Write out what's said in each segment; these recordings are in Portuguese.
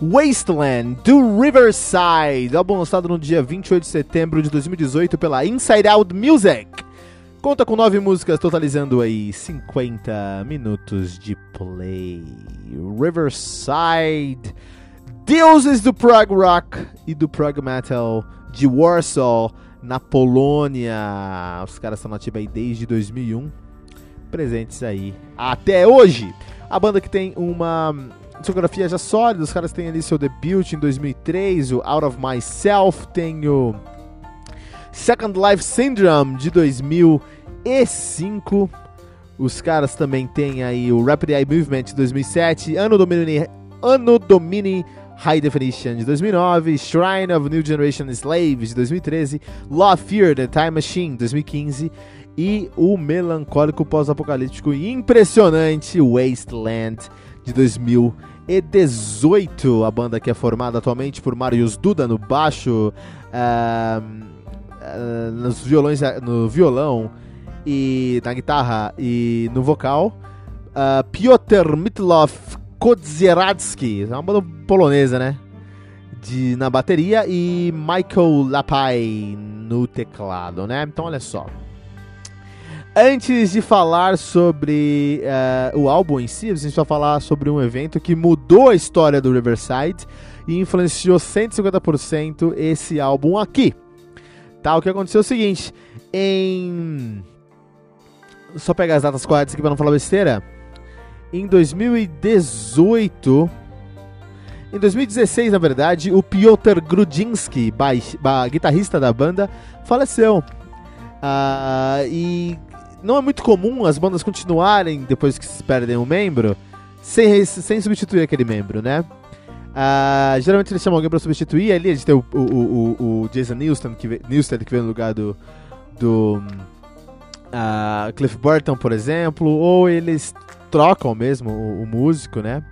Wasteland, do Riverside, álbum lançado no dia 28 de setembro de 2018 pela Inside Out Music. Conta com nove músicas, totalizando aí 50 minutos de play. Riverside, deuses do prog rock e do prog metal de Warsaw, na Polônia. Os caras estão nativos aí desde 2001, presentes aí até hoje. A banda que tem uma discografia já sólida, os caras têm ali seu debut em 2003, o Out of Myself, tem o Second Life Syndrome de 2005. Os caras também têm aí o Rapid Eye Movement de 2007, Ano Domini, Ano Domini High Definition de 2009, Shrine of New Generation Slaves de 2013, Law Fear The Time Machine de 2015 e o melancólico pós-apocalíptico e impressionante Wasteland de 2018. A banda que é formada atualmente por Marius Duda no baixo, uh, uh, nos violões, no violão e na guitarra e no vocal. Uh, Piotr Mitlov Kodzieradzki, é uma banda polonesa, né? De, na bateria e Michael Lapai no teclado, né? Então olha só. Antes de falar sobre uh, o álbum em si, a gente vai falar sobre um evento que mudou a história do Riverside e influenciou 150% esse álbum aqui. Tá, o que aconteceu é o seguinte, em... Só pegar as datas corretas aqui para não falar besteira. Em 2018... Em 2016, na verdade, o Piotr Grudzinski, guitarrista da banda, faleceu. Uh, e não é muito comum as bandas continuarem depois que se perdem um membro sem, sem substituir aquele membro, né? Uh, geralmente eles chamam alguém pra substituir. Ali a gente tem o, o, o, o Jason Newsted que, Newsted, que vem no lugar do, do uh, Cliff Burton, por exemplo. Ou eles trocam mesmo o, o, músico, né?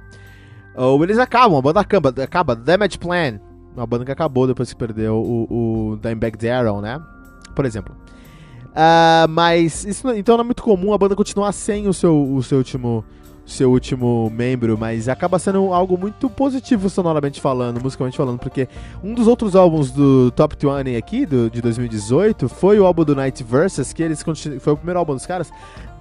Ou eles acabam, a banda acaba. acaba Damage Plan, uma banda que acabou depois que perdeu o, o Dimebag Darrell, né? Por exemplo. Uh, mas isso então não é muito comum a banda continuar sem o seu, o seu último seu último membro, mas acaba sendo algo muito positivo sonoramente falando, musicalmente falando, porque um dos outros álbuns do Top 20 aqui, do, de 2018, foi o álbum do Night Versus, que eles foi o primeiro álbum dos caras,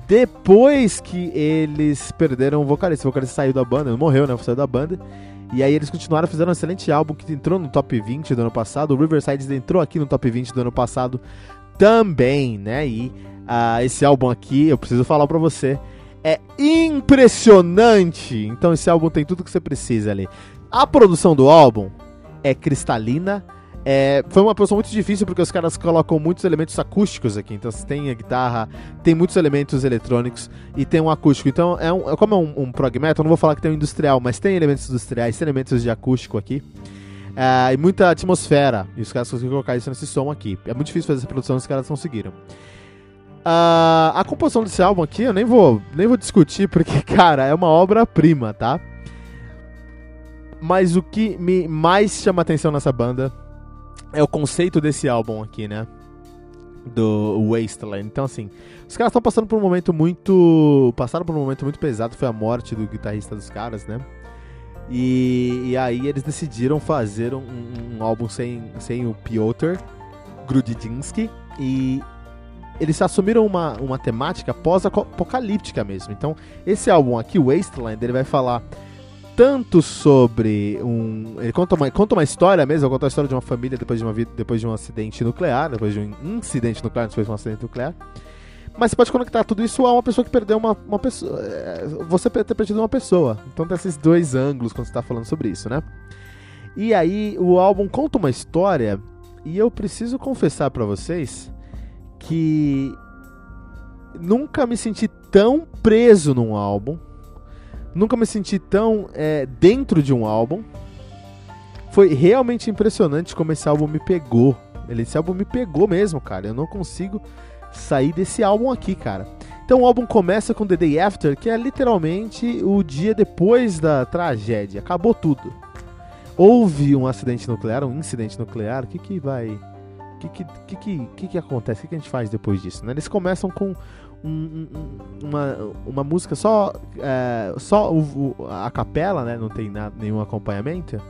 depois que eles perderam o vocalista. O vocalista saiu da banda, morreu, né? Saiu da banda. E aí eles continuaram, fizeram um excelente álbum que entrou no top 20 do ano passado. O Riverside entrou aqui no top 20 do ano passado também, né? E uh, esse álbum aqui, eu preciso falar para você, é impressionante. Então esse álbum tem tudo que você precisa ali. A produção do álbum é cristalina. É, foi uma produção muito difícil porque os caras colocam muitos elementos acústicos aqui. Então você tem a guitarra, tem muitos elementos eletrônicos e tem um acústico. Então, é um, como é um, um prog metal, não vou falar que tem um industrial, mas tem elementos industriais, tem elementos de acústico aqui. É, e muita atmosfera. E os caras conseguiram colocar isso nesse som aqui. É muito difícil fazer essa produção, os caras conseguiram. Uh, a composição desse álbum aqui eu nem vou, nem vou discutir, porque, cara, é uma obra-prima, tá? Mas o que me mais chama atenção nessa banda é o conceito desse álbum aqui, né? Do Wasteland. Então, assim, os caras estão passando por um momento muito. Passaram por um momento muito pesado, foi a morte do guitarrista dos caras, né? E, e aí eles decidiram fazer um, um, álbum sem, sem o Piotr Grudziński e eles assumiram uma, uma temática pós-apocalíptica mesmo. Então, esse álbum aqui, Wasteland, ele vai falar tanto sobre um. Ele conta uma, conta uma história mesmo, conta a história de uma família depois de, uma, depois de um acidente nuclear, depois de um incidente nuclear, depois de um acidente nuclear. Mas você pode conectar tudo isso a uma pessoa que perdeu uma, uma pessoa. É, você ter perdido uma pessoa. Então tem esses dois ângulos quando você está falando sobre isso, né? E aí o álbum conta uma história e eu preciso confessar para vocês que nunca me senti tão preso num álbum Nunca me senti tão é, dentro de um álbum. Foi realmente impressionante como esse álbum me pegou. Esse álbum me pegou mesmo, cara. Eu não consigo sair desse álbum aqui, cara. Então o álbum começa com The Day After, que é literalmente o dia depois da tragédia. Acabou tudo. Houve um acidente nuclear, um incidente nuclear. O que que vai. O que que, que, que, que, acontece? O que, que a gente faz depois disso? Né? Eles começam com um, uma, uma música só, é, só o, a capela, né? Não tem nada, nenhum acompanhamento.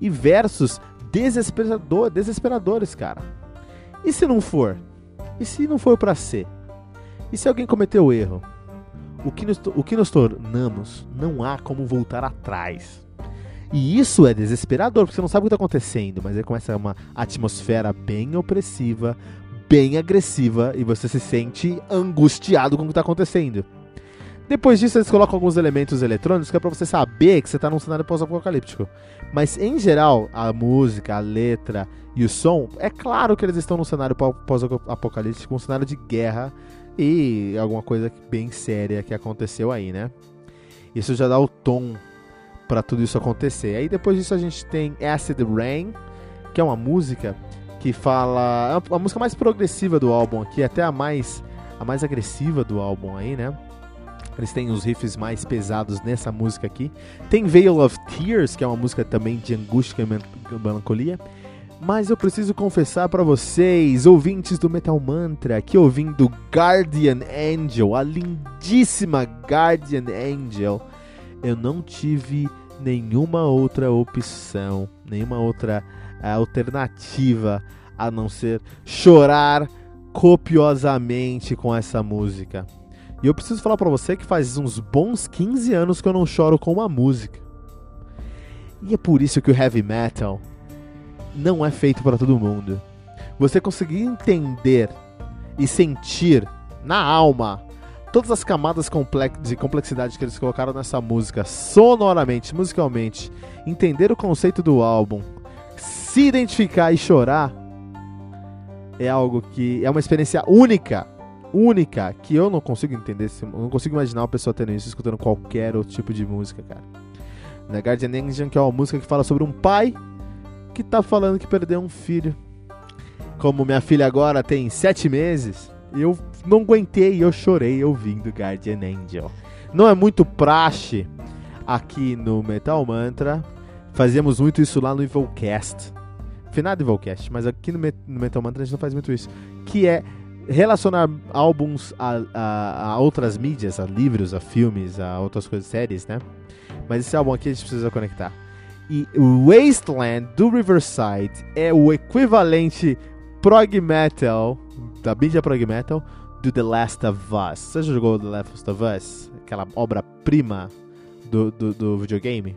E versos desesperador, desesperadores, cara. E se não for? E se não for para ser? E se alguém cometeu erro? O que, nos, o que nos tornamos, não há como voltar atrás. E isso é desesperador, porque você não sabe o que está acontecendo, mas aí começa uma atmosfera bem opressiva, bem agressiva e você se sente angustiado com o que está acontecendo. Depois disso, eles colocam alguns elementos eletrônicos que é pra você saber que você tá num cenário pós-apocalíptico. Mas, em geral, a música, a letra e o som, é claro que eles estão num cenário pós-apocalíptico, um cenário de guerra e alguma coisa bem séria que aconteceu aí, né? Isso já dá o tom para tudo isso acontecer. Aí depois disso a gente tem Acid Rain, que é uma música que fala. É a música mais progressiva do álbum aqui, até a mais, a mais agressiva do álbum aí, né? Eles têm os riffs mais pesados nessa música aqui. Tem Veil of Tears, que é uma música também de angústia e melancolia. Mas eu preciso confessar para vocês, ouvintes do Metal Mantra, que ouvindo Guardian Angel, a lindíssima Guardian Angel, eu não tive nenhuma outra opção, nenhuma outra alternativa a não ser chorar copiosamente com essa música. E eu preciso falar para você que faz uns bons 15 anos que eu não choro com uma música. E é por isso que o heavy metal não é feito para todo mundo. Você conseguir entender e sentir na alma todas as camadas de complexidade que eles colocaram nessa música, sonoramente, musicalmente, entender o conceito do álbum, se identificar e chorar é algo que é uma experiência única, única, que eu não consigo entender, não consigo imaginar uma pessoa tendo isso escutando qualquer outro tipo de música, cara. Na Guardian Angel, que é uma música que fala sobre um pai que tá falando que perdeu um filho. Como minha filha agora tem sete meses, eu não aguentei, eu chorei ouvindo Guardian Angel. Não é muito praxe aqui no Metal Mantra. Fazíamos muito isso lá no Evilcast finado Volcast, mas aqui no, Metal Mantra a gente não faz muito isso. Que é relacionar álbuns a, a, a, outras mídias, a livros, a filmes, a outras coisas, séries, né? Mas esse álbum aqui a gente precisa conectar. E Wasteland do Riverside é o equivalente prog metal, da mídia prog metal, do The Last of Us. Você já jogou The Last of Us? Aquela obra-prima do, do, do videogame?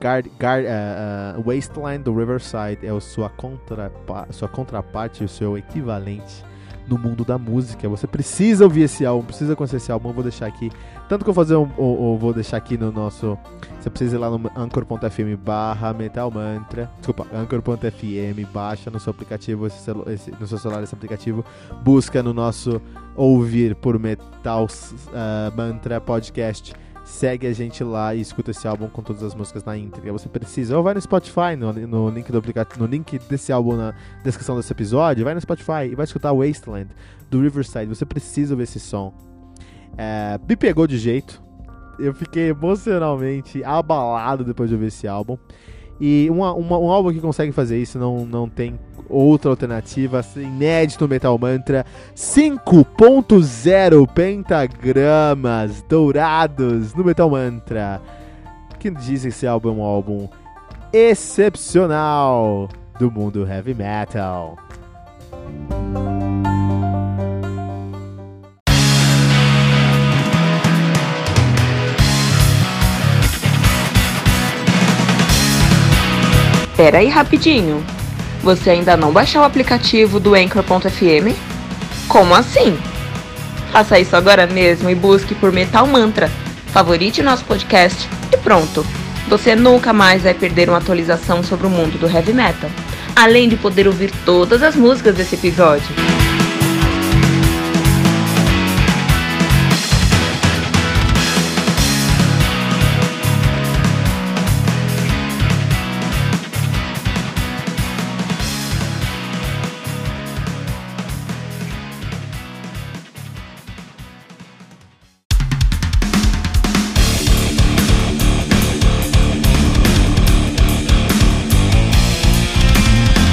Guard, Guard, uh, uh, Wasteland do Riverside é a sua, contra, sua contraparte, o seu equivalente no mundo da música. Você precisa ouvir esse álbum, precisa conhecer esse álbum. Eu vou deixar aqui. Tanto que eu vou fazer um, ou, vou deixar aqui no nosso. Você precisa ir lá no anchor.fm barra Metal Mantra. Desculpa, anchor.fm, baixa no seu aplicativo, esse, esse, no seu celular esse aplicativo. Busca no nosso ouvir por Metal uh, Mantra Podcast segue a gente lá e escuta esse álbum com todas as músicas na íntegra. Você precisa, ou vai no Spotify, no, no link do aplicativo, no link desse álbum na descrição desse episódio, vai no Spotify e vai escutar Wasteland do Riverside. Você precisa ver esse som. É, me pegou de jeito. Eu fiquei emocionalmente abalado depois de ouvir esse álbum. E uma, uma, um álbum que consegue fazer isso não, não tem outra alternativa, inédito Metal Mantra, 5.0 pentagramas dourados no Metal Mantra, que diz que esse álbum é um álbum excepcional do mundo heavy metal. Pera aí rapidinho. Você ainda não baixou o aplicativo do Anchor.fm? Como assim? Faça isso agora mesmo e busque por Metal Mantra. Favorite nosso podcast e pronto. Você nunca mais vai perder uma atualização sobre o mundo do heavy metal, além de poder ouvir todas as músicas desse episódio.